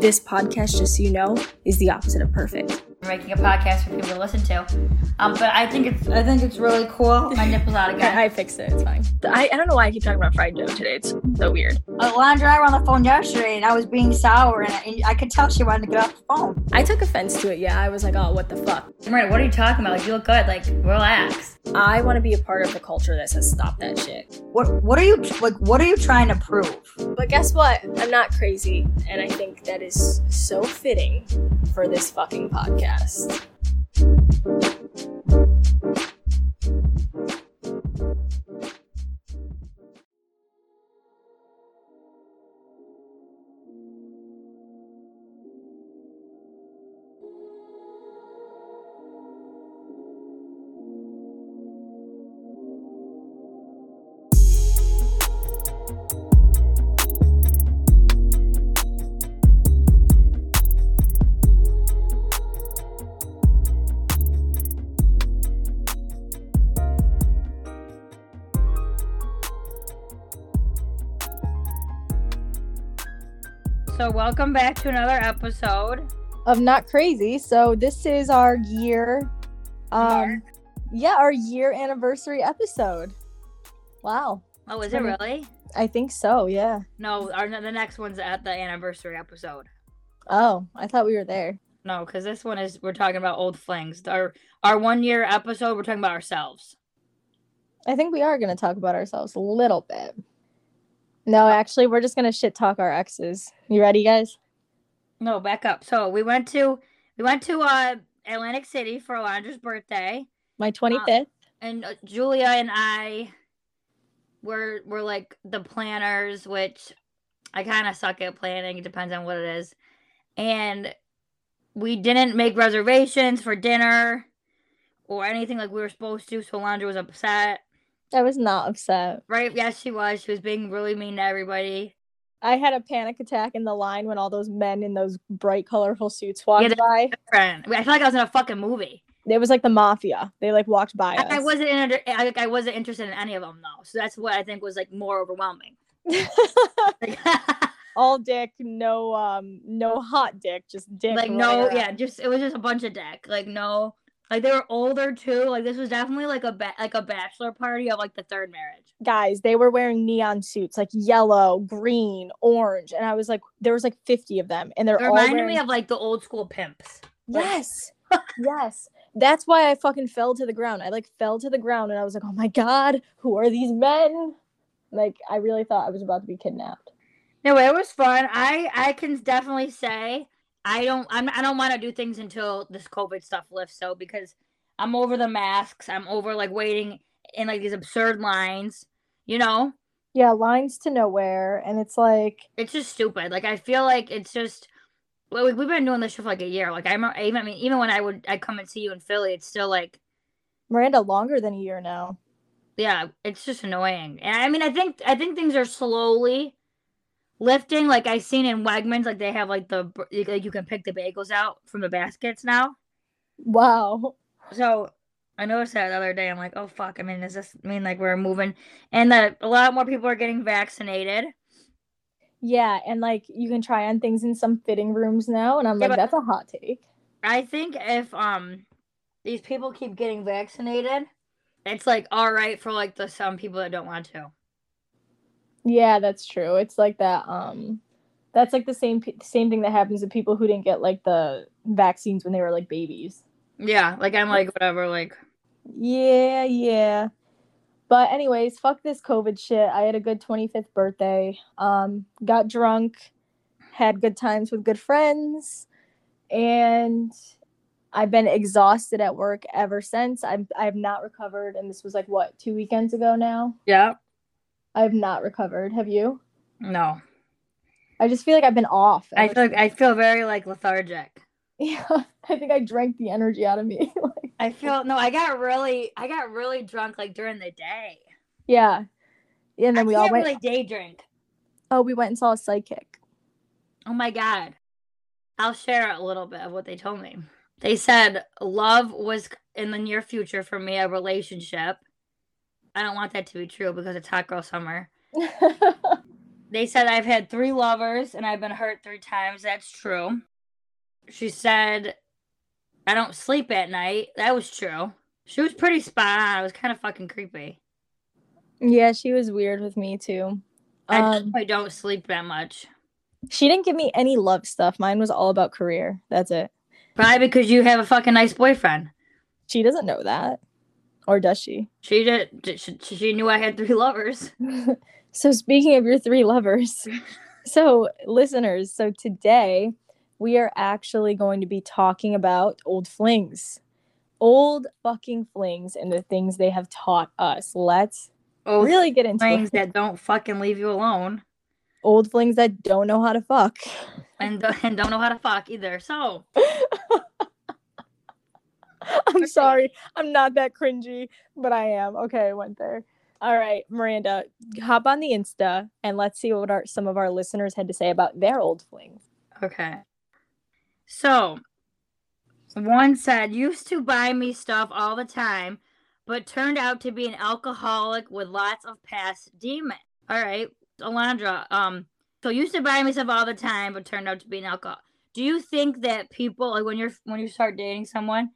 This podcast, just so you know, is the opposite of perfect. We're making a podcast for people to listen to. Um, but I think it's I think it's really cool. My nipples out again. I fixed it. It's fine. I, I don't know why I keep talking about fried dough today. It's so weird. Alondra and I were on the phone yesterday, and I was being sour, and I, and I could tell she wanted to get off the phone. I took offense to it. Yeah, I was like, oh, what the fuck? Right, what are you talking about? Like, you look good. Like, relax. I want to be a part of the culture that says stop that shit. What What are you like? What are you trying to prove? But guess what? I'm not crazy, and I think that is so fitting for this fucking podcast. So welcome back to another episode. Of not crazy. So this is our year, um, yeah, our year anniversary episode. Wow. Oh, is it really? I think so. Yeah. No, our the next one's at the anniversary episode. Oh, I thought we were there. No, because this one is we're talking about old flings. Our our one year episode, we're talking about ourselves. I think we are going to talk about ourselves a little bit. No, actually, we're just going to shit talk our exes. You ready, guys? No, back up. So we went to we went to uh Atlantic City for Alondra's birthday, My 25th. and uh, Julia and I were were like the planners, which I kind of suck at planning. It depends on what it is, and we didn't make reservations for dinner or anything like we were supposed to. So Alondra was upset. I was not upset. Right? Yes, she was. She was being really mean to everybody. I had a panic attack in the line when all those men in those bright, colorful suits walked Yeah, by. Friend, I feel like I was in a fucking movie. It was like the mafia. They like walked by us. I, I wasn't in, I, like, I wasn't interested in any of them though. So that's what I think was like more overwhelming. Like, all dick, no um, no hot dick, just dick. like no, yeah, just it was just a bunch of dick. Like no, like they were older too. Like this was definitely like a ba- like a bachelor party of like the third marriage. guys, they were wearing neon suits, like yellow, green, orange, and I was like, there was like fifty of them, and they're It all reminded wearing... me of like the old school pimps. yes, yes. That's why I fucking fell to the ground. I like fell to the ground, and I was like, oh my god, who are these men? Like, I really thought I was about to be kidnapped. No, it was fun. I I can definitely say I don't I'm, I don't want to do things until this COVID stuff lifts. So because I'm over the masks, I'm over like waiting in like these absurd lines. You know, Yeah, lines to nowhere, and it's like, it's just stupid. Like I feel like it's just. Well, we- we've been doing this shit for like a year. Like I remember, even I mean, even when I would I come and see you in Philly, it's still like Miranda longer than a year now. yeah, it's just annoying. And I mean, I think I think things are slowly lifting. Like I seen in Wegmans, like they have like the like you can pick the bagels out from the baskets now. Wow. So I noticed that the other day. I'm like, oh fuck. I mean, does this mean like we're moving and that a lot more people are getting vaccinated? Yeah, and like you can try on things in some fitting rooms now, and I'm Yeah, like, that's a hot take. I think if um these people keep getting vaccinated, it's like all right for like the some people that don't want to. Yeah, that's true. It's like that. Um, that's like the same same thing that happens to people who didn't get like the vaccines when they were like babies. Yeah, like I'm like whatever, like Yeah, yeah. But anyways, fuck this COVID shit. I had a good 25th birthday. Um, got drunk, had good times with good friends, and I've been exhausted at work ever since. I've I've not recovered, and this was like what two weekends ago now. yeah, I have not recovered. Have you? no. I just feel like I've been off. I feel like I feel very like lethargic. Yeah, I think I drank the energy out of me. like, I feel no, I got really I got really drunk like during the day. yeah, and then I we all went. really day drink. Oh, we went and saw a psychic. Oh my god. I'll share a little bit of what they told me. They said love was in the near future for me a relationship. I don't want that to be true because it's hot girl summer. They said I've had three lovers and I've been hurt three times. That's true. She said I don't sleep at night. That was true. She was pretty spot on. It was kind of fucking creepy. Yeah, she was weird with me too. I Um, definitely don't sleep that much. she didn't give me any love stuff. Mine was all about career. That's it. Probably because you have a fucking nice boyfriend. She doesn't know that. Or does she? She did. She, she knew I had three lovers. so speaking of your three lovers, so listeners, so today we are actually going to be talking about old flings. Old fucking flings and the things they have taught us. Let's Oh, really get into things it. that don't fucking leave you alone Old flings that don't know how to fuck. and and don't know how to fuck either. So I'm sorry. I'm not that cringy, but I am. Okay, I went there. All right, Miranda, hop on the Insta and let's see what our some of our listeners had to say about their old flings. okay. So one said used to buy me stuff all the time, but turned out to be an alcoholic with lots of past demons. All right, Alondra. Um, so used to buy me stuff all the time, but turned out to be an alcohol. Do you think that people like when you're when you start dating someone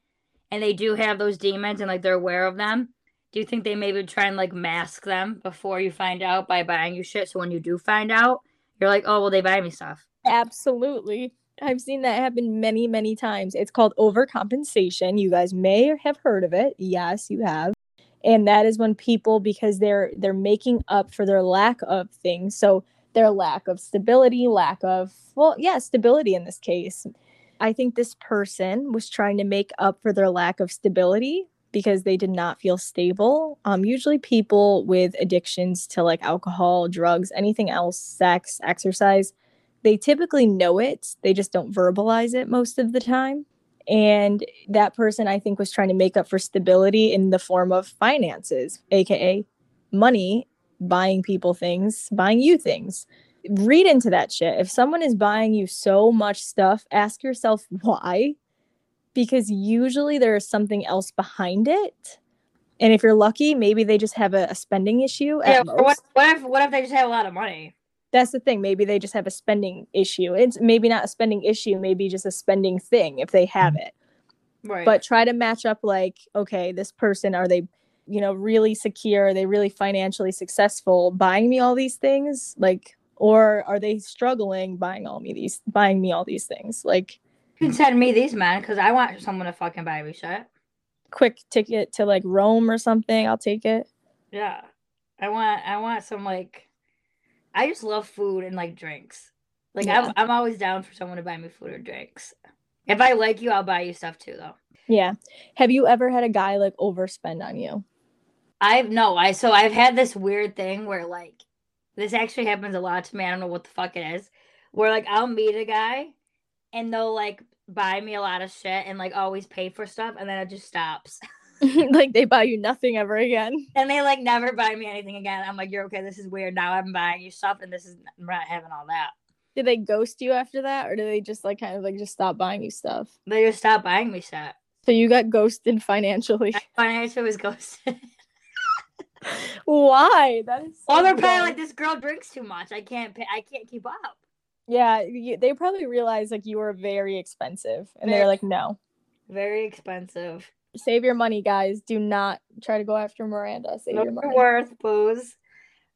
and they do have those demons and like they're aware of them? Do you think they maybe try and like mask them before you find out by buying you shit? So when you do find out, you're like, oh well, they buy me stuff. Absolutely. I've seen that happen many, many times. It's called overcompensation. You guys may have heard of it. Yes, you have. And that is when people because they're they're making up for their lack of things. So their lack of stability, lack of well, yeah, stability in this case. I think this person was trying to make up for their lack of stability because they did not feel stable. Um, usually people with addictions to like alcohol, drugs, anything else, sex, exercise, they typically know it. They just don't verbalize it most of the time. And that person i think was trying to make up for stability in the form of finances aka money buying people things buying you things read into that shit. If someone is buying you so much stuff ask yourself why. Because usually there is something else behind it. And if you're lucky maybe they just have a, a spending issue Yeah, what, what if what if they just have a lot of money? that's the thing. Maybe they just have a spending issue. It's maybe not a spending issue maybe just a spending thing if they have it. Right. but try to match up like okay this person are they you know really secure? Are they really financially successful? Buying me all these things like or are they struggling buying all me these buying me all these things like you can send me these man because I want someone to fucking buy me shit. quick ticket to like rome or something i'll take it Yeah. I want I want some like I just love food and like drinks. Like Yeah. I'm I'm always down for someone to buy me food or drinks. If I like you, I'll buy you stuff too though. yeah have you ever had a guy like overspend on you I've no, I so I've had this weird thing where like this actually happens a lot to me. I don't know what the fuck it is. Where like I'll meet a guy and they'll like buy me a lot of shit and like always pay for stuff and then it just stops. like they buy you nothing ever again And they like never buy me anything again. I'm like, you're okay, this is weird. Now I'm buying you stuff and this is I'm not having all that. did they ghost you after that or do they just like kind of like just stop buying you stuff They just stopped buying me shit. so you got ghosted financially My financial was ghosted. why that is well, they're probably like, this girl drinks too much. I can't pay I can't keep up. yeah you, they probably realized like you were very expensive and they're like no Very expensive. save your money guys do not try to go after miranda save your money worth booze.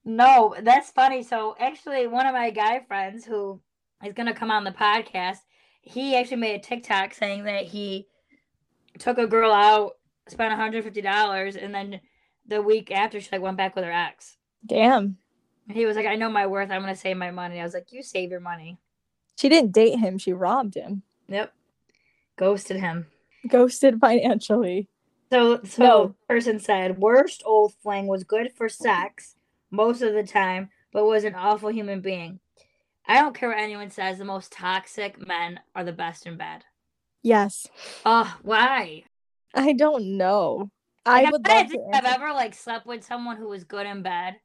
No, that's funny. So actually, one of my guy friends who is gonna come on the podcast, he actually made a TikTok saying that he took a girl out, spent $150, and then the week after she like went back with her ex. damn He was like, I know my worth, I'm gonna save my money. I was like, You save your money. she didn't date him she robbed him Yep. Ghosted him. ghosted financially So so No. person said worst old fling was good for sex most of the time, but was an awful human being. I don't care what anyone says, the most toxic men are the best in bed. yes Oh, why? i don't know i would love to to think if I've ever like slept with someone who was good in bed,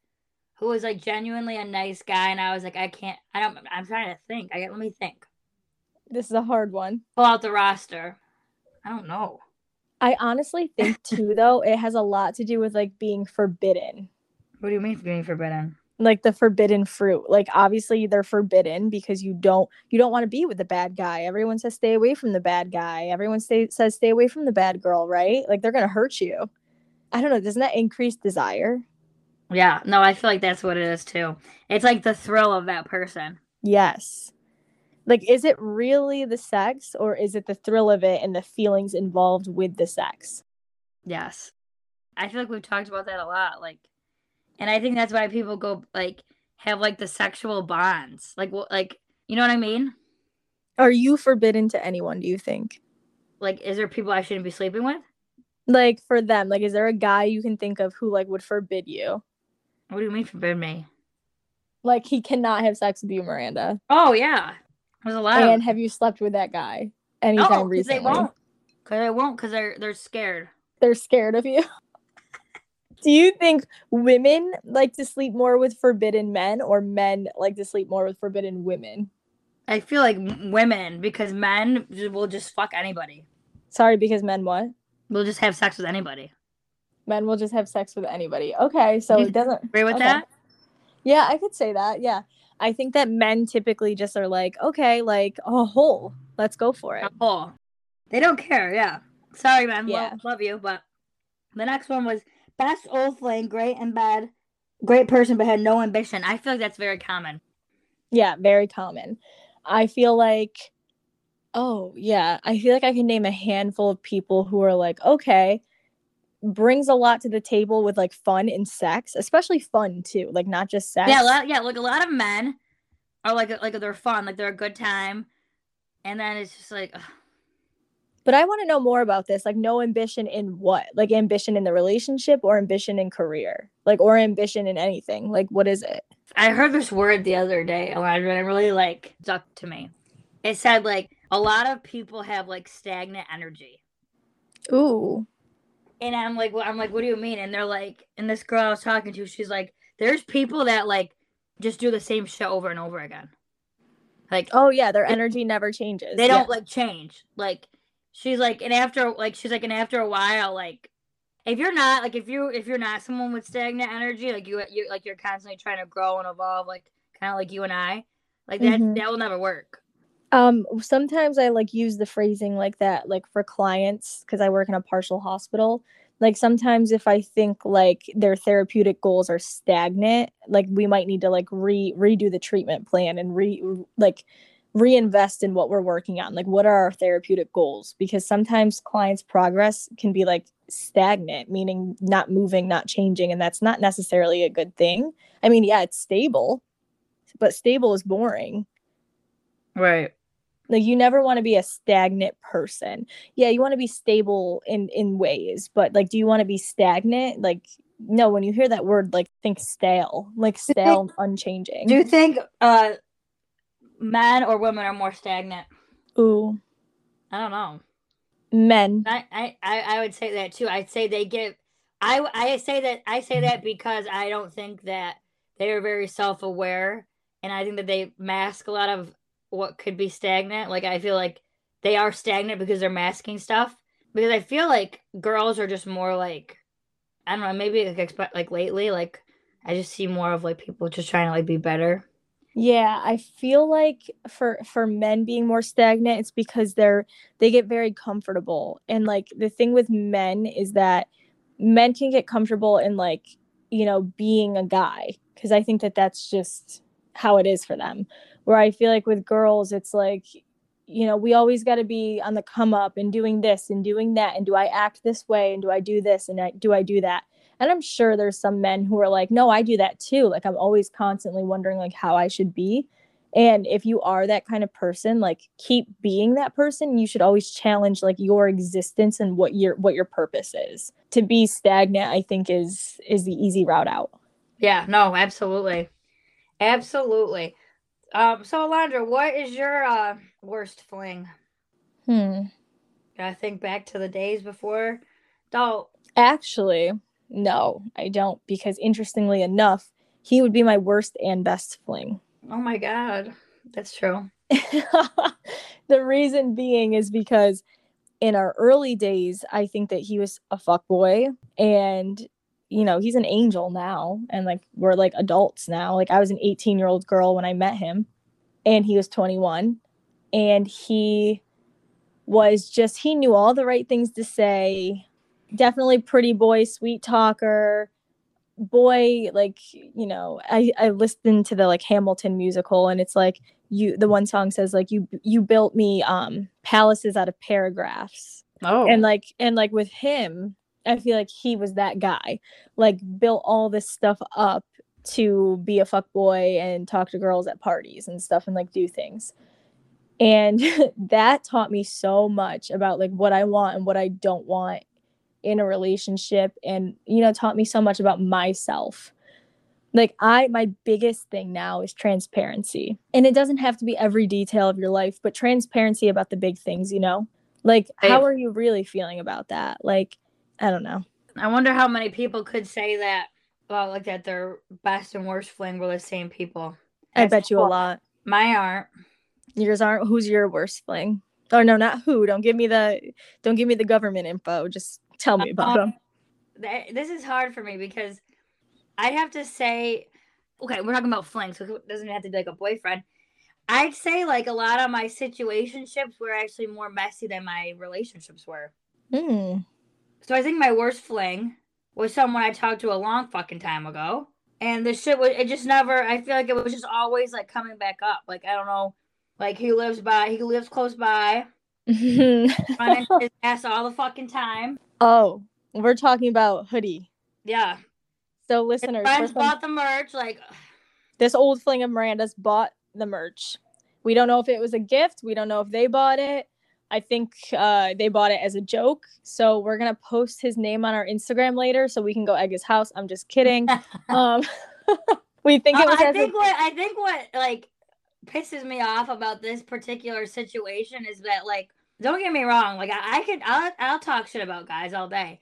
who was like genuinely a nice guy, and I was like, I can't I don't I'm trying to think. I let me think. this is a hard one Pull out the roster. I don't know. i honestly think too though it has a lot to do with like being forbidden What do you mean being forbidden? Like the forbidden fruit. Like obviously they're forbidden because you don't you don't want to be with the bad guy. Everyone says stay away from the bad guy. Everyone stay, says stay away from the bad girl, right? Like they're going to hurt you. I don't know, doesn't that increase desire? Yeah, no, I feel like that's what it is too. It's like the thrill of that person. Yes. Like is it really the sex or is it the thrill of it and the feelings involved with the sex? Yes. I feel like we've talked about that a lot. Like and I think that's why people go like have like the sexual bonds. Like what like you know what I mean? Are you forbidden to anyone, do you think? Like is there people I shouldn't be sleeping with? Like for them, like is there a guy you can think of who like would forbid you? What do you mean forbid me? Like he cannot have sex with you, Miranda. Oh yeah. There's a lot And of have you slept with that guy anytime oh, 'cause recently? they won't. Cause they won't because they're they're scared. They're scared of you. Do you think women like to sleep more with forbidden men or men like to sleep more with forbidden women? I feel like women because men will just fuck anybody. Sorry, because men what? Will just have sex with anybody. Men will just have sex with anybody. Okay, so it doesn't Agree with Okay. that? Yeah, I could say that. Yeah. I think that men typically just are like, okay, like a hole. Let's go for it. Hole. they don't care. Yeah. Sorry, man. Yeah. Love, love you, but the next one was best old flame, great and bad, great person but had no ambition. I feel like that's very common. Yeah, very common. I feel like, oh, yeah, I feel like I can name a handful of people who are like, okay, brings a lot to the table with like fun and sex, especially fun too, like not just sex. Yeah, a lot, yeah. Like a lot of men are like like they're fun, like they're a good time, and then it's just like ugh, But I want to know more about this. Like, no ambition in what? Like, ambition in the relationship or ambition in career? Like, or ambition in anything? Like, what is it? I heard this word the other day, and it really like stuck to me. It said like a lot of people have like stagnant energy. Ooh. And I'm like, well, I'm like, what do you mean? And they're like, and this girl I was talking to, she's like, there's people that like just do the same shit over and over again. Like Oh, yeah. Their energy never changes. they don't Yeah. like change. Like she's like, and after like she's like, and after a while, like if you're not like if you if you're not someone with stagnant energy, like you you like you're constantly trying to grow and evolve, like kind of like you and I, like that Mhm. that will never work. Um, sometimes I like use the phrasing like that, like for clients, because I work in a partial hospital. Like sometimes if I think like their therapeutic goals are stagnant, like we might need to like re redo the treatment plan and re like reinvest in what we're working on. Like what are our therapeutic goals? Because sometimes clients' progress can be like stagnant, meaning not moving, not changing, and that's not necessarily a good thing. I mean, yeah, it's stable, but stable is boring Right. like you never want to be a stagnant person yeah you want to be stable in in ways but like do you want to be stagnant like no when you hear that word like think stale like stale unchanging Do you think uh men or women are more stagnant? ooh I don't know. men I, I, I would say that too. I'd say they give. I I say that I say that because I don't think that they are very self aware, and I think that they mask a lot of what could be stagnant. Like I feel like they are stagnant because they're masking stuff. Because I feel like girls are just more like I don't know. Maybe like expect like lately, like I just see more of like people just trying to like be better. Yeah i feel like for for men being more stagnant it's because they're they get very comfortable. And like the thing with men is that men can get comfortable in like you know being a guy because i think that that's just how it is for them. Where i feel like with girls it's like you know we always got to be on the come up and doing this and doing that and do i act this way and do i do this and I, do i do that and i'm sure there's some men who are like no i do that too like i'm always constantly wondering like how i should be and if you are that kind of person like keep being that person you should always challenge like your existence and what your what your purpose is to be stagnant i think is is the easy route out Yeah, no, absolutely. Absolutely. Um, so Alondra, what is your uh worst fling? hmm Gotta think back to the days before adult. actually no i don't because interestingly enough he would be my worst and best fling Oh my god. That's true. the reason being is because in our early days, I think that he was a fuck boy and you know, he's an angel now and like we're like adults now. Like I was an 18-year-old girl when I met him and he was 21 and he was just he knew all the right things to say. Definitely pretty boy, sweet talker. Boy, like, you know, I I listened to the like Hamilton musical and it's like you the one song says like you you built me um palaces out of paragraphs. Oh. And like and like with him, I feel like he was that guy. Like built all this stuff up to be a fuck boy and talk to girls at parties and stuff and like do things. And that taught me so much about like what I want and what I don't want in a relationship and you know taught me so much about myself. Like I my biggest thing now is transparency. And it doesn't have to be every detail of your life, but transparency about the big things, you know? Like how are you really feeling about that? Like I don't know. I wonder how many people could say that. Well, like that their best and worst fling were the same people. I bet you a lot. My aren't. Yours aren't who's your worst fling? Or no, not who. Don't give me the don't give me the government info. Just tell me about Um, them. Th- This is hard for me because I'd have to say, okay, we're talking about fling, so it doesn't have to be like a boyfriend. I'd say like a lot of my situationships were actually more messy than my relationships were. Hmm. So I think my worst fling was someone I talked to a long fucking time ago. And the shit was it just never I feel like it was just always like coming back up. Like I don't know. Like he lives by he lives close by. Running his ass all the fucking time. oh, we're talking about hoodie. Yeah. So listeners, friends first bought the merch, like this old fling of Miranda's bought the merch. We don't know if it was a gift. We don't know if they bought it. I think uh, they bought it as a joke. So we're gonna post his name on our Instagram later, so we can go egg his house. I'm just kidding. um, we think it Uh, was I as a- think what I think what like pisses me off about this particular situation is that like don't get me wrong, like I, I could I'll I'll talk shit about guys all day.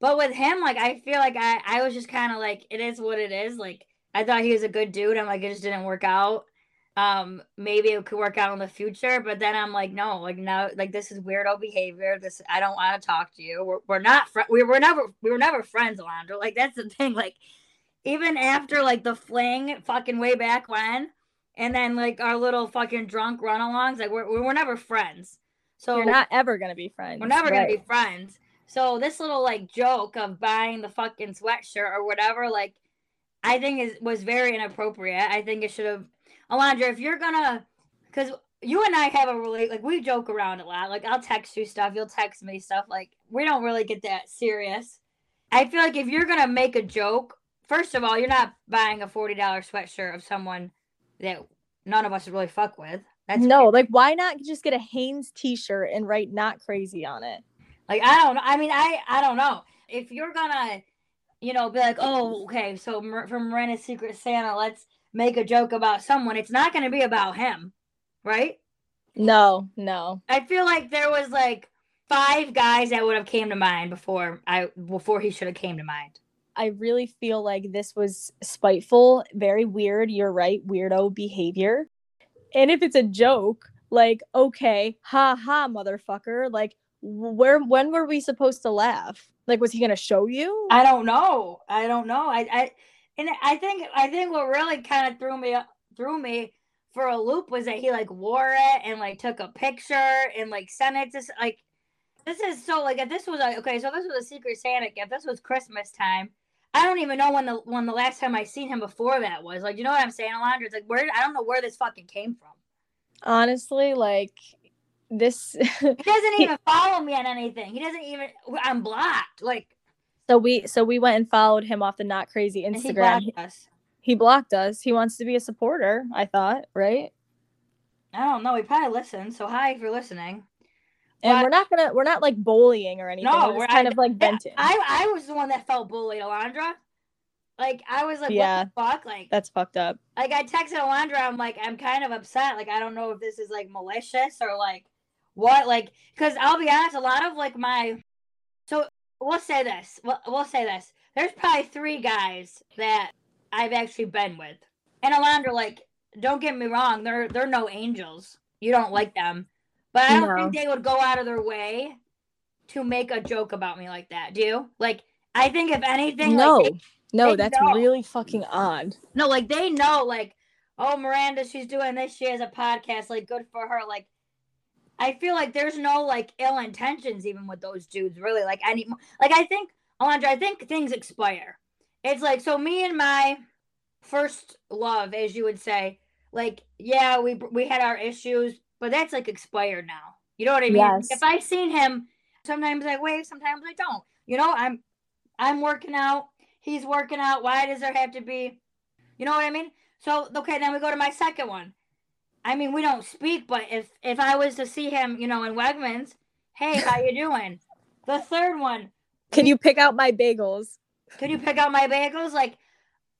But with him, like I feel like I, I was just kinda like it is what it is. Like I thought he was a good dude. I'm like it just didn't work out. Um, maybe it could work out in the future, but then I'm like, no, like now like this is weirdo behavior. This I don't want to talk to you. We're, we're not fr- we were never we were never friends, Alondra. Like that's the thing. Like even after like the fling fucking way back when and then like our little fucking drunk run-alongs like we're, we were never friends. So you're not ever gonna be friends. we're never gonna be friends. So this little like joke of buying the fucking sweatshirt or whatever like i think is was very inappropriate. I think it should have alondra if you're gonna because you and i have a really like we joke around a lot. Like i'll text you stuff you'll text me stuff. Like we don't really get that serious. I feel like if you're gonna make a joke first of all you're not buying a $40 sweatshirt of someone that none of us should really fuck with that's no, like why not just get a Hanes t-shirt and write not crazy on it? Like I don't know. I mean, I I don't know. If you're gonna, you know, be like, oh, okay, so from Miranda's Secret Santa, let's make a joke about someone. It's not gonna be about him, right? No, no. I feel like there was like five guys that would have came to mind before I before he should have came to mind. I really feel like this was spiteful, very weird. You're right, weirdo behavior. And if it's a joke, like, okay, ha ha, motherfucker, like, where, when were we supposed to laugh? Like, was he gonna show you? I don't know. I don't know. I I and I think I think what really kind of threw me threw me for a loop was that he like wore it and like took a picture and like sent it to like this is so like if this was like okay so this was a secret Santa gift this was Christmas time I don't even know when the when the last time I seen him before that was like you know what I'm saying Alondra it's like where I don't know where this fucking came from Honestly, like, this. he doesn't even follow me on anything he doesn't even I'm blocked like so we, so we went and followed him off the Not Crazy and he Instagram. blocked us he blocked us. He wants to be a supporter. I thought, right? I don't know he probably listened. so hi if you're listening And we're not gonna, we're not like bullying or anything. No, we're we're kind not- of like venting. I I was the one that felt bullied, Alondra. Like I was like, Yeah. what the fuck? Like, That's fucked up. like I texted Alondra. I'm like, I'm kind of upset. Like I don't know if this is like malicious or like what. Like, because I'll be honest, a lot of like my. So we'll say this. We'll, we'll say this. There's probably three guys that I've actually been with, and Alondra, like, don't get me wrong, they're they're no angels. You don't like them, but I don't No. think they would go out of their way to make a joke about me like that. Do you? Like I think if anything, no, like, they- no, they that's know. really fucking odd. no, like they know, like, oh, Miranda, she's doing this. She has a podcast. Like, good for her. Like, I feel like there's no like ill intentions even with those dudes. Really, like any, like I think, Alondra, I think things expire. It's like so. Me and my first love, as you would say, like, yeah, we we had our issues, but that's like expired now. You know what I mean? Yes. If I've seen him, sometimes I wave, sometimes I don't. You know, I'm I'm working out, he's working out. Why does there have to be you know what I mean? So okay, then we go to my second one. I mean, we don't speak, but if if I was to see him, you know, in Wegmans, hey, how you doing? The third one, Can you pick out my bagels? Can you pick out my bagels? Like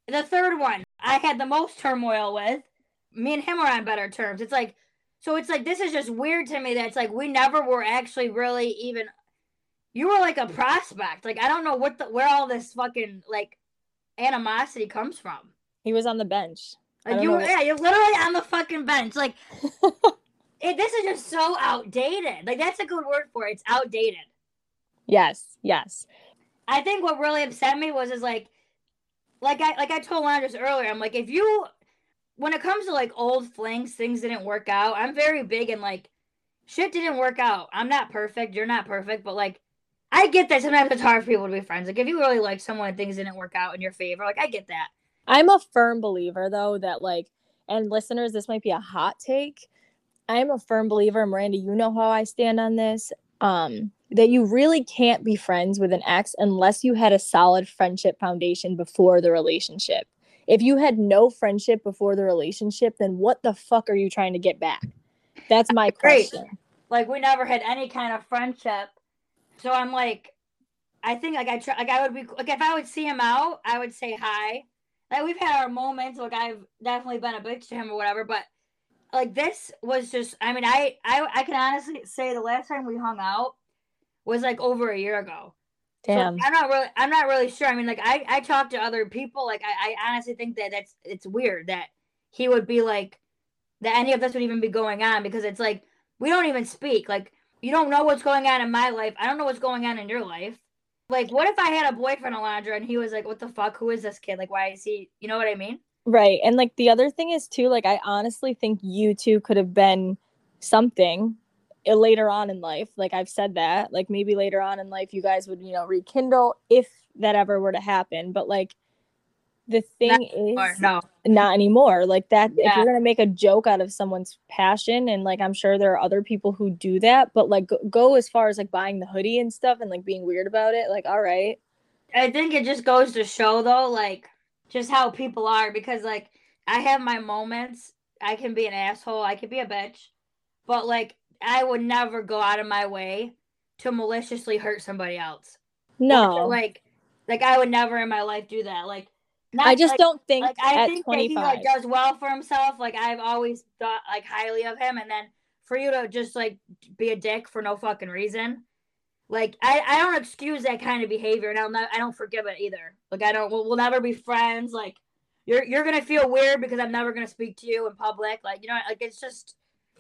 the third one, I had the most turmoil with. Me and him are on better terms. It's like, so it's like this is just weird to me. That it's like we never were actually really even. You were like a prospect. Like I don't know what the where all this fucking like animosity comes from. He was on the bench. Like you were, yeah, you're literally on the fucking bench. Like it, this is just so outdated. Like that's a good word for it. It's outdated. Yes, yes. I think what really upset me was is like, like I like I told Landers earlier. I'm like, if you, when it comes to like old flings, things didn't work out. I'm very big and like, shit didn't work out. I'm not perfect. You're not perfect, but like, I get that sometimes it's hard for people to be friends. Like if you really like someone things didn't work out in your favor, like I get that. I'm a firm believer though that like and listeners, this might be a hot take. I'm a firm believer, Miranda, you know how I stand on this. Um, that you really can't be friends with an ex unless you had a solid friendship foundation before the relationship. If you had no friendship before the relationship, then what the fuck are you trying to get back? That's my Great. question. like we never had any kind of friendship. So I'm like, I think like I try, like I would be like if I would see him out, I would say hi. Like we've had our moments. Like I've definitely been a bitch to him or whatever, but like this was just. I mean, I I I can honestly say the last time we hung out was like over a year ago. So I'm not really I'm not really sure. I mean, like I I talked to other people. Like I I honestly think that that's it's weird that he would be like that any of this would even be going on because it's like we don't even speak. Like you don't know what's going on in my life. I don't know what's going on in your life. Like what if I had a boyfriend, Alondra, and he was like, "What the fuck? Who is this kid? Like, why is he? You know what I mean?" Right. And like the other thing is too, like I honestly think you two could have been something Uh, later on in life. Like I've said that. Like maybe later on in life you guys would, you know, rekindle if that ever were to happen. But like the thing is Or no. not anymore. Like that if you're gonna make a joke out of someone's passion and like I'm sure there are other people who do that, but like go, go as far as like buying the hoodie and stuff and like being weird about it, like all right. I think it just goes to show though, like just how people are because like I have my moments. I can be an asshole. I can be a bitch, but like I would never go out of my way to maliciously hurt somebody else. No. like, like I would never in my life do that. Like, not, I just like, don't think like I think that he like does well for himself. Like I've always thought like highly of him, and then for you to just like be a dick for no fucking reason, like I, I don't excuse that kind of behavior, and I'll not, I don't forgive it either. Like I don't we'll, we'll never be friends. Like you're you're gonna feel weird because I'm never gonna speak to you in public. Like you know like it's just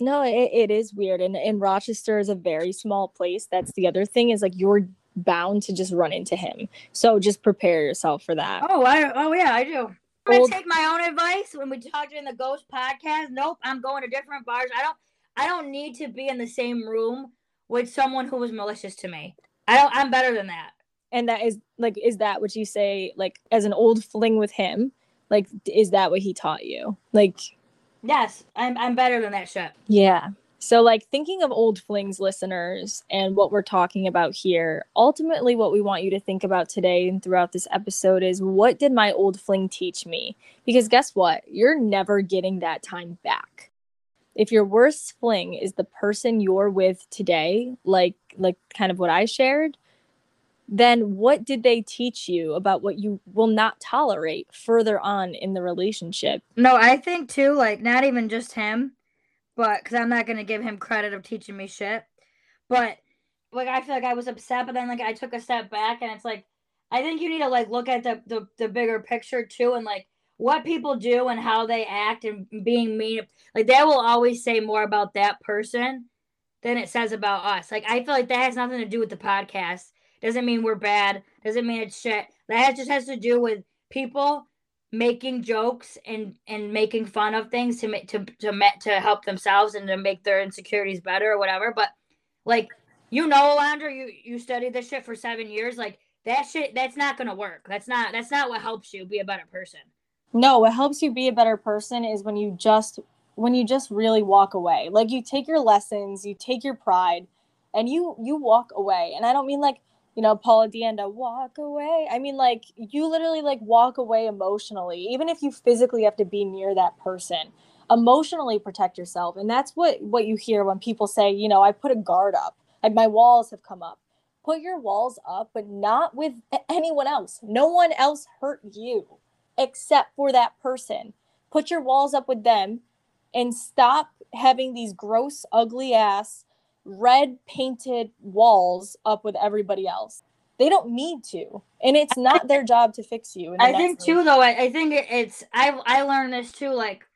No, it, it is weird. And, and Rochester is a very small place. That's the other thing is like you're bound to just run into him. So just prepare yourself for that. oh I oh yeah I do. I'm Old- gonna take my own advice when we talked in the Ghost podcast. Nope, I'm going to different bars. I don't I don't need to be in the same room with someone who was malicious to me. I don't I'm better than that. And that is like, is that what you say, like, as an old fling with him? Like, is that what he taught you? Like, Yes, I'm I'm better than that shit. yeah. So, like, thinking of old flings, listeners, and what we're talking about here, ultimately, what we want you to think about today and throughout this episode is what did my old fling teach me? Because guess what? You're never getting that time back. If your worst fling is the person you're with today, like, like kind of what I shared, then what did they teach you about what you will not tolerate further on in the relationship? No, I think too, like not even just him, but because I'm not gonna give him credit of teaching me shit. But like I feel like I was upset, but then like I took a step back and it's like I think you need to like look at the the, the bigger picture too and like what people do and how they act and being mean. Like that will always say more about that person than it says about us. Like I feel like that has nothing to do with the podcast doesn't mean we're bad, doesn't mean it's shit. That just has to do with people making jokes and and making fun of things to make to to to help themselves and to make their insecurities better or whatever. But like you know, Alondra, you you studied this shit for seven years. Like that shit, that's not gonna work. That's not that's not what helps you be a better person. No, what helps you be a better person is when you just when you just really walk away. Like you take your lessons, you take your pride, and you you walk away. And I don't mean like you know Paula DeAnda walk away. I mean like you literally like walk away emotionally, even if you physically have to be near that person. Emotionally protect yourself, and that's what what you hear when people say, you know, I put a guard up. Like my walls have come up. Put your walls up, but not with anyone else. No one else hurt you except for that person. Put your walls up with them and stop having these gross, ugly ass red painted walls up with everybody else. They don't need to, and it's not their job to fix you. I think too, though. I, I think it's I I learned this too, like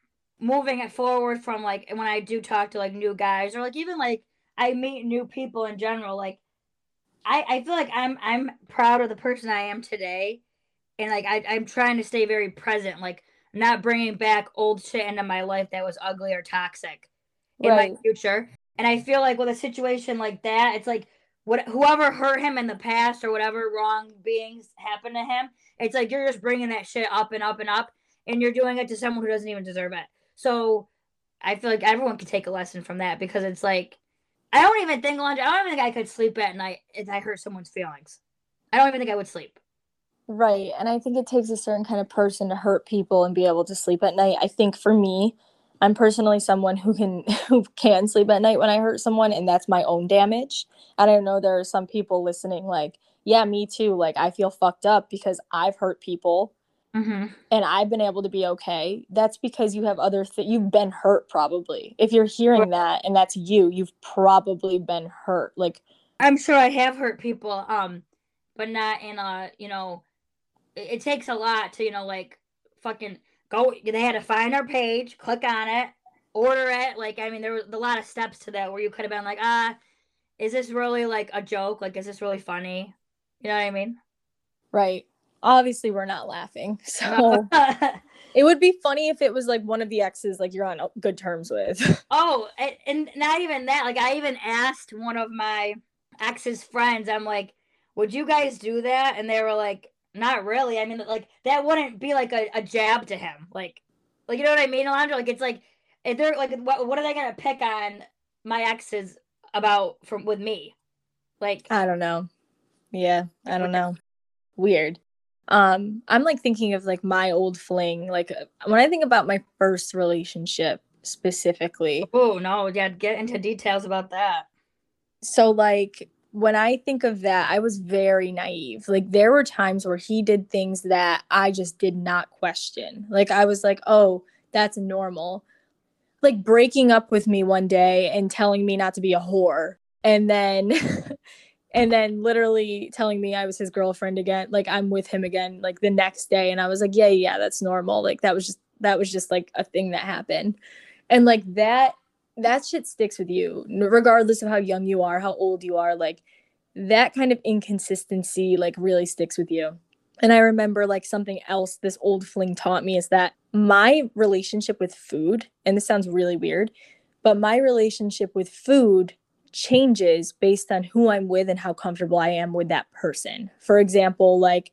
moving it forward from like when I do talk to like new guys or like even like I meet new people in general. Like I I feel like I'm I'm proud of the person I am today, and like I I'm trying to stay very present. Like not bringing back old shit into my life that was ugly or toxic in my future. And I feel like with a situation like that, it's like what whoever hurt him in the past or whatever wrong beings happened to him, it's like you're just bringing that shit up and up and up, and you're doing it to someone who doesn't even deserve it. So I feel like everyone could take a lesson from that because it's like I don't even think I don't even think I could sleep at night if I hurt someone's feelings. I don't even think I would sleep. Right. And I think it takes a certain kind of person to hurt people and be able to sleep at night. I think for me, I'm personally someone who can who can sleep at night when I hurt someone and that's my own damage. And I don't know there are some people listening like, yeah, me too. Like I feel fucked up because I've hurt people mm-hmm. and I've been able to be okay. That's because you have other th- you've been hurt probably. If you're hearing that and that's you, you've probably been hurt. Like I'm sure I have hurt people um but not in a, you know, it, it takes a lot to, you know, like fucking go they had to find our page, click on it, order it. Like I mean there was a lot of steps to that where you could have been like, ah, is this really like a joke? Like is this really funny? You know what I mean? Right. Obviously we're not laughing. So it would be funny if it was like one of the exes like you're on good terms with. oh, and, and not even that. Like I even asked one of my ex's friends, I'm like, would you guys do that? And they were like, not really. I mean, like that wouldn't be like a, a jab to him. Like, like you know what I mean, Alondra? Like it's like if they're like, what what are they gonna pick on my exes about from with me? Like I don't know. Yeah, I don't know. Weird. Um, I'm like thinking of like my old fling. Like uh, when I think about my first relationship specifically. Oh no, yeah, get into details about that. So like when I think of that, I was very naive. Like there were times where he did things that I just did not question. Like I was like, "Oh, that's normal." Like breaking up with me one day and telling me not to be a whore. And then and then literally telling me I was his girlfriend again. Like I'm with him again like the next day and I was like, "Yeah, yeah, that's normal." Like that was just that was just like a thing that happened. And like that that shit sticks with you regardless of how young you are how old you are like that kind of inconsistency like really sticks with you. And i remember like something else this old fling taught me is that my relationship with food and this sounds really weird but my relationship with food changes based on who i'm with and how comfortable i am with that person. For example like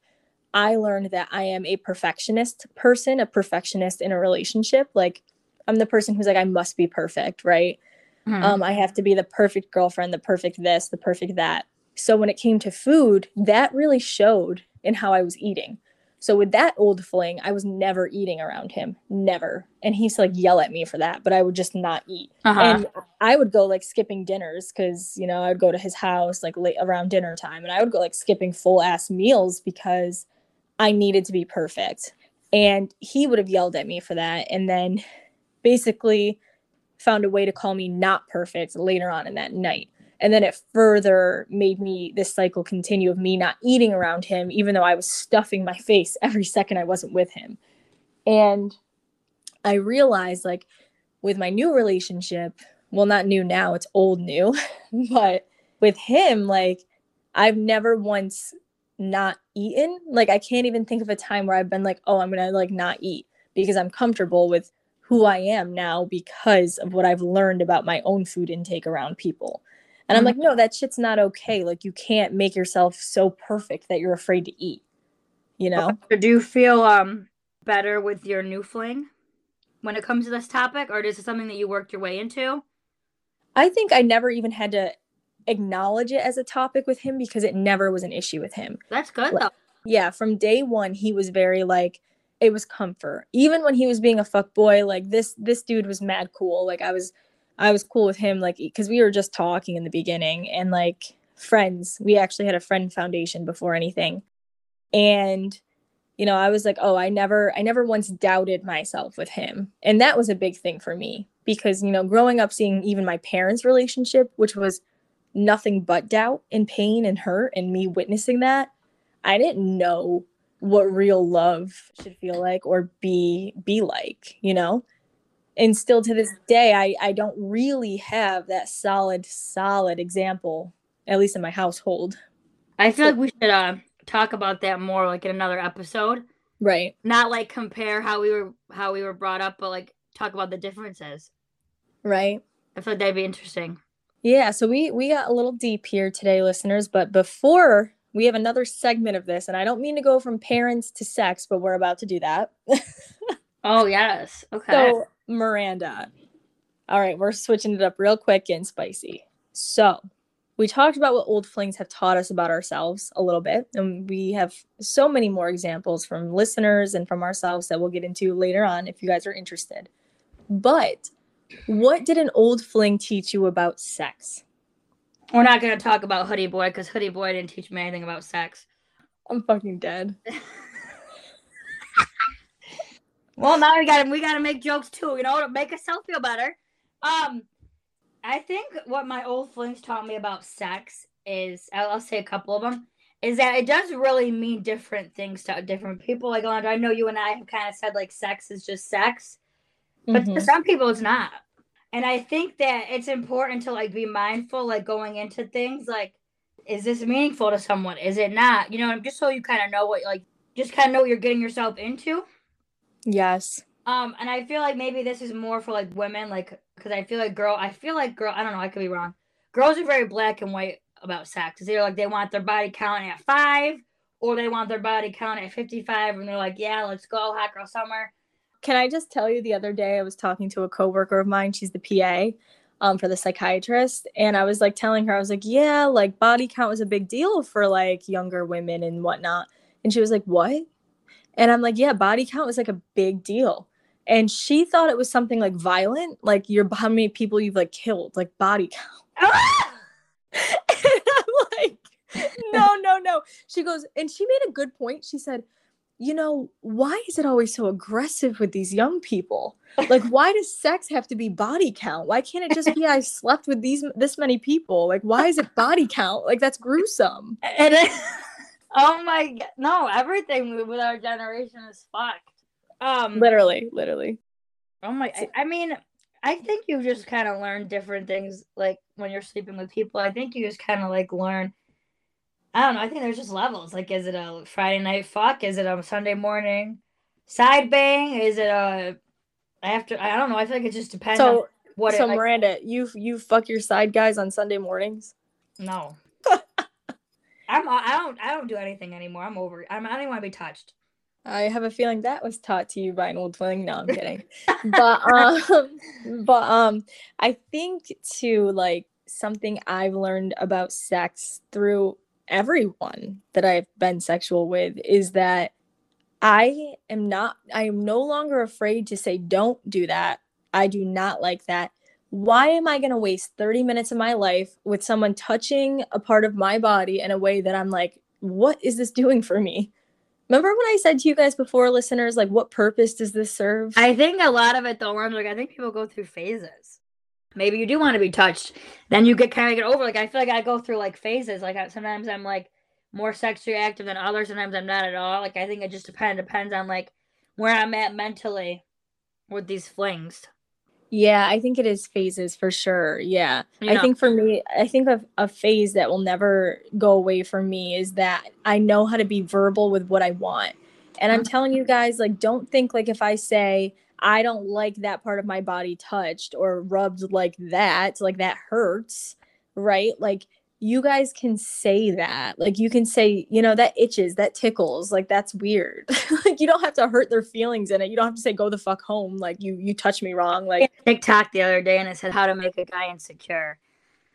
i learned that i am a perfectionist person a perfectionist in a relationship like I'm the person who's like, I must be perfect, right? Mm-hmm. Um, I have to be the perfect girlfriend, the perfect this, the perfect that. So when it came to food, that really showed in how I was eating. So with that old fling, I was never eating around him, never. And he's like yell at me for that, but I would just not eat. Uh-huh. And I would go like skipping dinners because you know I would go to his house like late around dinner time, and I would go like skipping full ass meals because I needed to be perfect. And he would have yelled at me for that. And then basically found a way to call me not perfect later on in that night. And then it further made me this cycle continue of me not eating around him, even though I was stuffing my face every second I wasn't with him. And I realized, like, with my new relationship, well, not new now, it's old new, but with him, like, I've never once not eaten. Like I can't even think of a time where I've been like, "Oh, I'm to like not eat." because I'm comfortable with who I am now because of what I've learned about my own food intake around people. And I'm like, Mm-hmm. no, that shit's not okay. Like, you can't make yourself so perfect that you're afraid to eat, you know? Do you feel um better with your new fling when it comes to this topic, or is it something that you worked your way into? I think I never even had to acknowledge it as a topic with him because it never was an issue with him. That's good though. Yeah, from day one, he was very like, it was comfort. Even when he was being a fuck boy, like this this dude was mad cool. Like I was I was cool with him, like because we were just talking in the beginning and like friends. We actually had a friend foundation before anything. And you know, I was like, oh, I never I never once doubted myself with him. And that was a big thing for me because, you know, growing up seeing even my parents' relationship, which was nothing but doubt and pain and hurt and me witnessing that, I didn't know what real love should feel like or be be like, you know? And still to this day I I don't really have that solid solid example at least in my household. I feel like we should uh talk about that more like in another episode. Right. Not like compare how we were how we were brought up, but like talk about the differences. Right. I feel like that'd be interesting. Yeah, so we we got a little deep here today, listeners. But before we have another segment of this, and I don't mean to go from parents to sex, but we're about to do that. Oh yes. Okay. so Miranda, all right, we're switching it up real quick and spicy. So we talked about what old flings have taught us about ourselves a little bit, and we have so many more examples from listeners and from ourselves that we'll get into later on if you guys are interested. But what did an old fling teach you about sex? We're not gonna talk about Hoodie Boy because Hoodie Boy didn't teach me anything about sex. I'm fucking dead. Well, now we got to we got to make jokes too, you know, to make ourselves feel better. Um, I think what my old flings taught me about sex is I'll, I'll say a couple of them is that it does really mean different things to different people. Like Alondra, I know you and I have kind of said like sex is just sex, but to Mhm. some people it's not. And I think that it's important to like be mindful, like going into things like, is this meaningful to someone? Is it not? You know, just so you kind of know what like just kind of know what you're getting yourself into. Yes. Um, and I feel like maybe this is more for like women, like because I feel like girl, I feel like girl, I don't know, I could be wrong. Girls are very black and white about sex. It's either like they want their body count at five, or they want their body count at fifty-five, and they're like, yeah, let's go, hot girl summer. Can I just tell you the other day I was talking to a coworker of mine, she's the PA um for the psychiatrist, and I was like telling her, I was like, Yeah, like body count was a big deal for like younger women and whatnot. And she was like, What? And I'm like, Yeah, body count was like a big deal. And she thought it was something like violent, like your how many people you've like killed, like body count. and I'm like, no, no, no. She goes, and she made a good point. She said, you know, why is it always so aggressive with these young people? Like, why does sex have to be body count? Why can't it just be I slept with these this many people? Like, why is it body count? Like, that's gruesome. and it, oh my god, no, everything with our generation is fucked. Um, Literally, literally. Oh my! I, I mean, I think you just kind of learn different things, like when you're sleeping with people. I think you just kind of like learn. I don't know. I think there's just levels. Like, is it a Friday night fuck? Is it a Sunday morning side bang? Is it a after? I don't know. I feel like it just depends on So, what. so it, like, Miranda, you you fuck your side guys on Sunday mornings? no. I'm. I don't. I don't do anything anymore. I'm over. I'm. I don't even want to be touched. I have a feeling that was taught to you by an old fling. No, I'm kidding. but um but um I think too like something I've learned about sex through everyone that I've been sexual with is that I am not I am no longer afraid to say don't do that. I do not like that. Why am I going to waste 30 minutes of my life with someone touching a part of my body in a way that I'm like what is this doing for me? Remember when I said to you guys before, listeners, like, what purpose does this serve? I think a lot of it though, I'm like, I think people go through phases. Maybe you do want to be touched, then you get kind of get over. Like I feel like I go through like phases. Like I, sometimes I'm like more sexually active than others. Sometimes I'm not at all. Like I think it just depends depends on like where I'm at mentally with these flings. Yeah, I think it is phases for sure. Yeah. You I think for me, I think of a phase that will never go away for me is that I know how to be verbal with what I want. And I'm Mhm. telling you guys, like, don't think like if I say, I don't like that part of my body touched or rubbed like that, like that hurts, right? Like, you guys can say that. Like, you can say, you know, that itches, that tickles, like that's weird. like, you don't have to hurt their feelings in it. You don't have to say, go the fuck home. Like, you you touch me wrong. Like, TikTok the other day and it said how to make a guy insecure.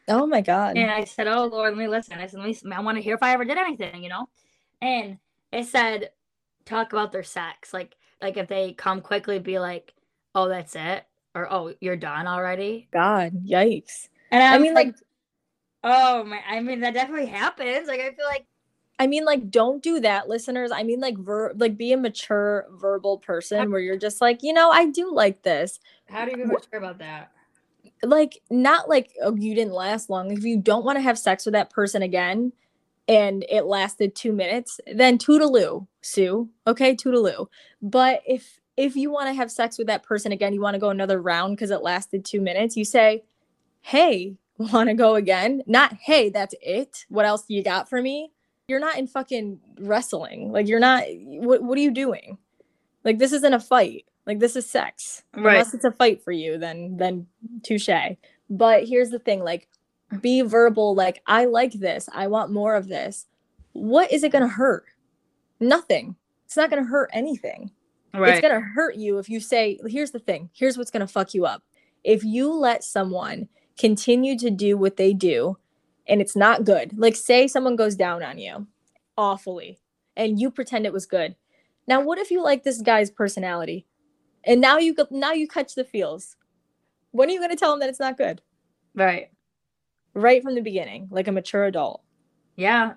oh my god. And I said, "Oh Lord, let me listen." I said, "Let me. I want to hear if I ever did anything, you know." And it said, talk about their sex, like like if they come quickly, be like, "Oh, that's it," or "Oh, you're done already." God, yikes. And I I'm mean, like, like, "Oh my!" I mean, that definitely happens. Like, I feel like I mean, like, don't do that, listeners. I mean, like, ver- like, be a mature verbal person where you're just like, you know, I do like this. how do you be mature about that? Like, not like oh, you didn't last long. If you don't want to have sex with that person again, and it lasted two minutes, then toodaloo, Sue. Okay, toodaloo. But if if you want to have sex with that person again, you want to go another round because it lasted two minutes, you say, Hey, want to go again? Not, Hey, that's it. What else do you got for me? You're not in fucking wrestling. Like, you're not, what, what are you doing? Like, this isn't a fight. Like, this is sex. Right. Unless it's a fight for you, then, then touche. But here's the thing like, be verbal, like, I like this. I want more of this. What is it going to hurt? Nothing. It's not going to hurt anything. Right. It's going to hurt you if you say, here's the thing, here's what's going to fuck you up. If you let someone continue to do what they do and it's not good, like say someone goes down on you awfully and you pretend it was good. Now, what if you like this guy's personality and now you now you catch the feels? When are you going to tell him that it's not good? right. Right from the beginning, like a mature adult. Yeah.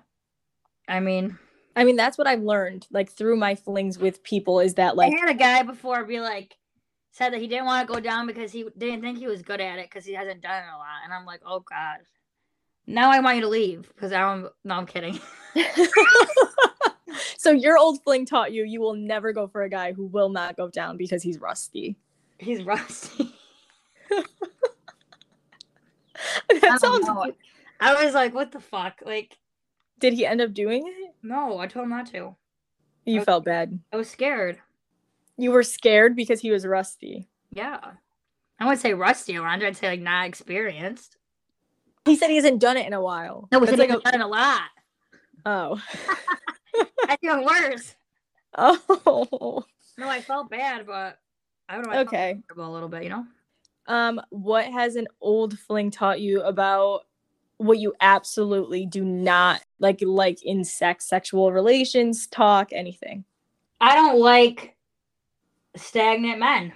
I mean, I mean, that's what I've learned, like through my flings with people, is that like I had a guy before be like, said that he didn't want to go down because he didn't think he was good at it because he hasn't done it a lot. And I'm like, oh god. Now I want you to leave because I'm no, I'm kidding. so your old fling taught you you will never go for a guy who will not go down because he's rusty. He's rusty. that sounds. know. I was like, what the fuck? Like, Did he end up doing it? no, I told him not to. You Okay. felt bad. I was scared. You were scared because he was rusty. Yeah. I wouldn't say rusty around. I'd say like not experienced. He said he hasn't done it in a while. No, That's said like done a lot. oh. I feel worse. Oh. No, I felt bad, but I don't know. I Okay. a little bit, you know. Um, what has an old fling taught you about what you absolutely do not like like in sex, sexual relations, talk, anything? I don't like stagnant men,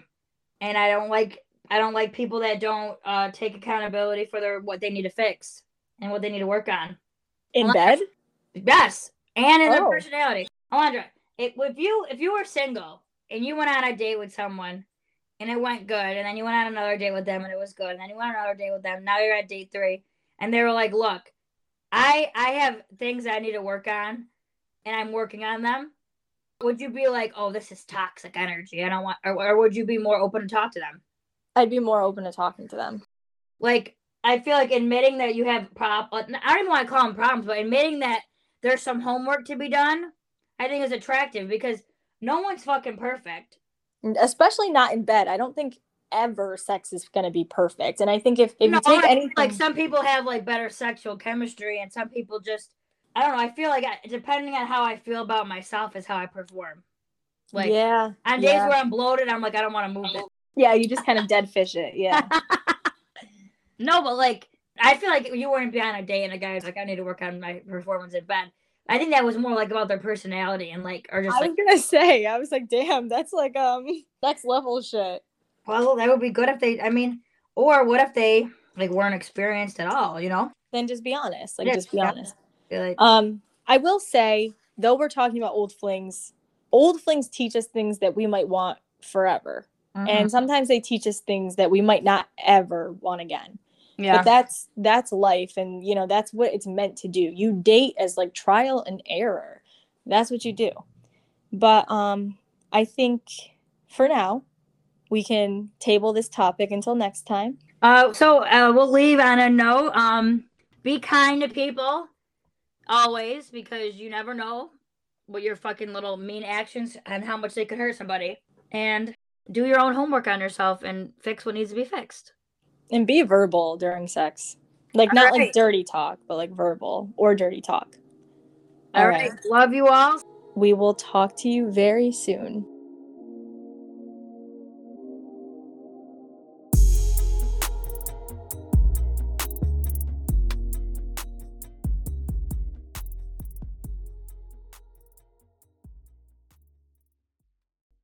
and I don't like I don't like people that don't uh, take accountability for their what they need to fix and what they need to work on. In bed? Yes, and in their Oh. personality. Alondra, if, if you if you were single and you went on a date with someone and it went good, and then you went on another date with them and it was good, and then you went on another date with them, now you're at date three, and they were like, "Look, I I have things that I need to work on, and I'm working on them." Would you be like, "Oh, this is toxic energy. I don't want," or, or would you be more open to talk to them? I'd be more open to talking to them. like I feel like admitting that you have prob I don't even want to call them problems, but admitting that there's some homework to be done, I think is attractive because no one's fucking perfect. Especially not in bed. I don't think ever sex is gonna be perfect. And I think if, if No, you take I- anything like some people have like better sexual chemistry, and some people just I don't know. I feel like I, depending on how I feel about myself is how I perform. Like yeah. on days yeah. where I'm bloated, I'm like I don't want to move it. Yeah, you just kind of dead fish it. Yeah. No, but like I feel like you weren't be on a date and a guy's like I need to work on my performance in bed. I think that was more like about their personality and like or just I like was gonna say, I was like, damn, that's like um next level shit. Well, that would be good if they. I mean, or what if they like weren't experienced at all? You know, Then just be honest. Like Yeah, just be yeah. honest. Be like, Um, I will say, though we're talking about old flings, old flings teach us things that we might want forever. mhm. And sometimes they teach us things that we might not ever want again. Yeah, But that's that's life and you know, that's what it's meant to do. You date as like trial and error. That's what you do. But um I think for now, we can table this topic until next time. Uh, so uh, we'll leave on a note. Um, be kind to people always because you never know what your fucking little mean actions and how much they could hurt somebody. And do your own homework on yourself and fix what needs to be fixed. And be verbal during sex. Like not like dirty talk, but like verbal or dirty talk. All right. Love you all. We will talk to you very soon.